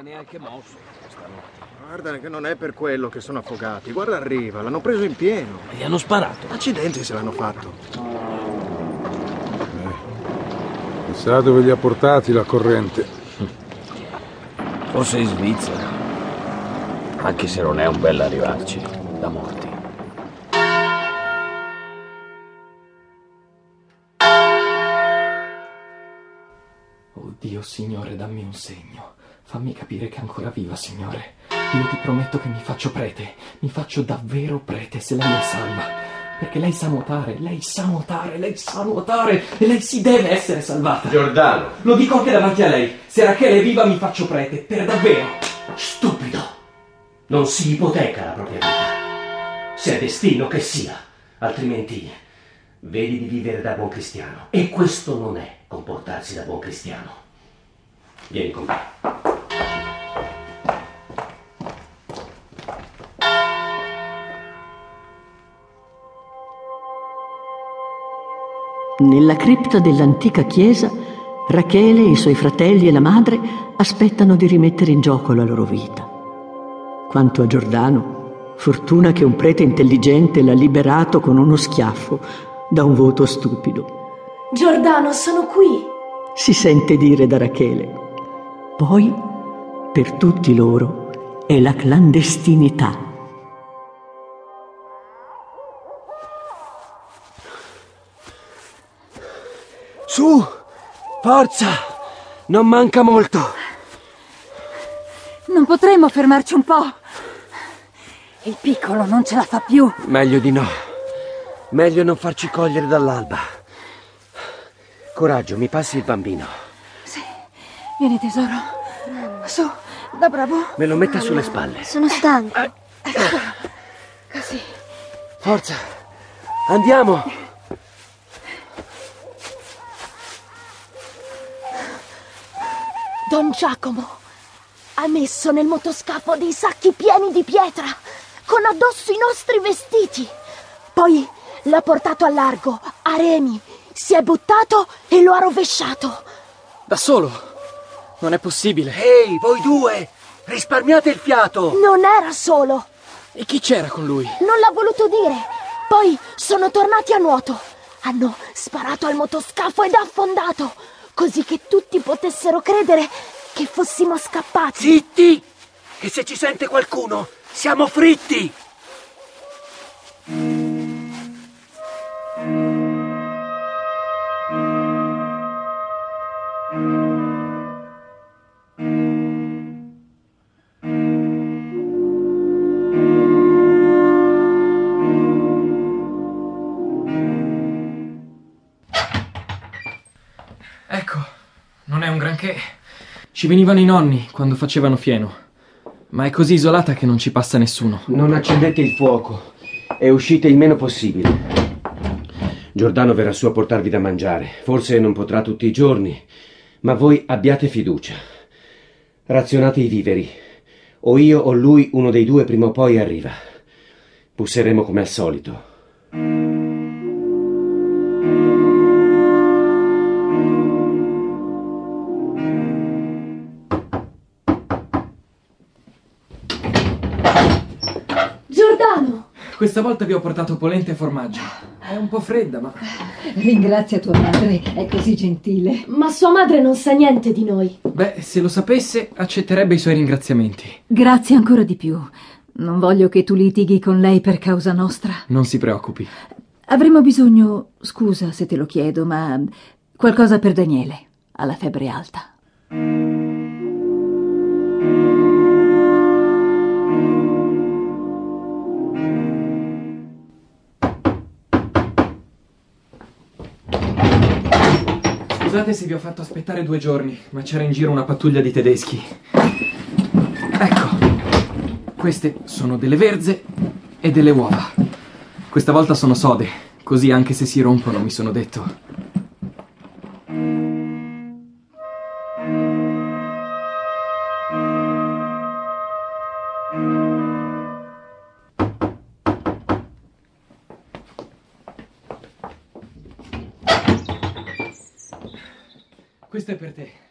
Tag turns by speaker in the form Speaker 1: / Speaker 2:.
Speaker 1: era neanche mosso stanotte.
Speaker 2: Guarda che non è per quello che sono affogati. Guarda arriva, l'hanno preso in pieno.
Speaker 1: E gli hanno sparato.
Speaker 2: Accidenti se l'hanno fatto.
Speaker 3: Chissà dove li ha portati la corrente.
Speaker 1: Forse in Svizzera. Anche se non è un bel arrivarci, da morti.
Speaker 4: Dio, Signore, dammi un segno. Fammi capire che è ancora viva, Signore. Io ti prometto che mi faccio prete. Mi faccio davvero prete se lei è salva. Perché lei sa nuotare, lei sa nuotare, lei sa nuotare e lei si deve essere salvata.
Speaker 5: Giordano,
Speaker 4: Lo dico anche davanti a lei. Se Rachele è viva mi faccio prete, per davvero.
Speaker 5: stupido! Non si ipoteca la propria vita. Se è destino che sia, altrimenti vedi di vivere da buon cristiano. E questo non è comportarsi da buon cristiano. Vieni con me.
Speaker 6: Nella cripta dell'antica chiesa, Rachele, i suoi fratelli e la madre aspettano di rimettere in gioco la loro vita. Quanto a Giordano, fortuna che un prete intelligente l'ha liberato con uno schiaffo da un voto stupido.
Speaker 7: Giordano, sono qui.
Speaker 6: Si sente dire da Rachele. Poi, per tutti loro, è la clandestinità.
Speaker 1: Su! Forza! Non manca molto.
Speaker 7: Non potremmo fermarci un po'. Il piccolo non ce la fa più.
Speaker 1: Meglio di no. Meglio non farci cogliere dall'alba. Coraggio, mi passi il bambino.
Speaker 7: Vieni tesoro. Su, da bravo.
Speaker 1: Me lo metta sulle spalle.
Speaker 8: Sono stanco.
Speaker 7: Così.
Speaker 1: Forza! Andiamo!
Speaker 7: Don Giacomo ha messo nel motoscafo dei sacchi pieni di pietra, con addosso i nostri vestiti. Poi l'ha portato a largo, a remi, si è buttato e lo ha rovesciato.
Speaker 4: Da solo? Non è possibile.
Speaker 1: Ehi, voi due! Risparmiate il fiato!
Speaker 7: Non era solo,
Speaker 4: E chi c'era con lui?
Speaker 7: non l'ha voluto dire. Poi sono tornati a nuoto. Hanno sparato al motoscafo ed affondato, così che tutti potessero credere che fossimo scappati.
Speaker 1: Zitti! Che se ci sente qualcuno, siamo fritti!
Speaker 4: Ecco, non è un granché. Ci venivano i nonni quando facevano fieno. Ma è così isolata che non ci passa nessuno.
Speaker 5: Non accendete il fuoco e uscite il meno possibile. Giordano verrà su a portarvi da mangiare. Forse non potrà tutti i giorni, ma voi abbiate fiducia. Razionate i viveri. O io o lui, uno dei due, prima o poi arriva. Busseremo come al solito.
Speaker 4: Questa volta vi ho portato polenta e formaggio. È un po' fredda, ma.
Speaker 8: Ringrazia tua madre, è così gentile.
Speaker 7: Ma sua madre non sa niente di noi.
Speaker 4: Beh, se lo sapesse, accetterebbe i suoi ringraziamenti.
Speaker 8: Grazie ancora di più. Non voglio che tu litighi con lei per causa nostra.
Speaker 4: Non si preoccupi.
Speaker 8: Avremmo bisogno, scusa se te lo chiedo, ma qualcosa per Daniele. Ha la febbre alta.
Speaker 4: Scusate se vi ho fatto aspettare due giorni, ma c'era in giro una pattuglia di tedeschi. Ecco, queste sono delle verze e delle uova. Questa volta sono sode, così anche se si rompono, mi sono detto. Questo è per te.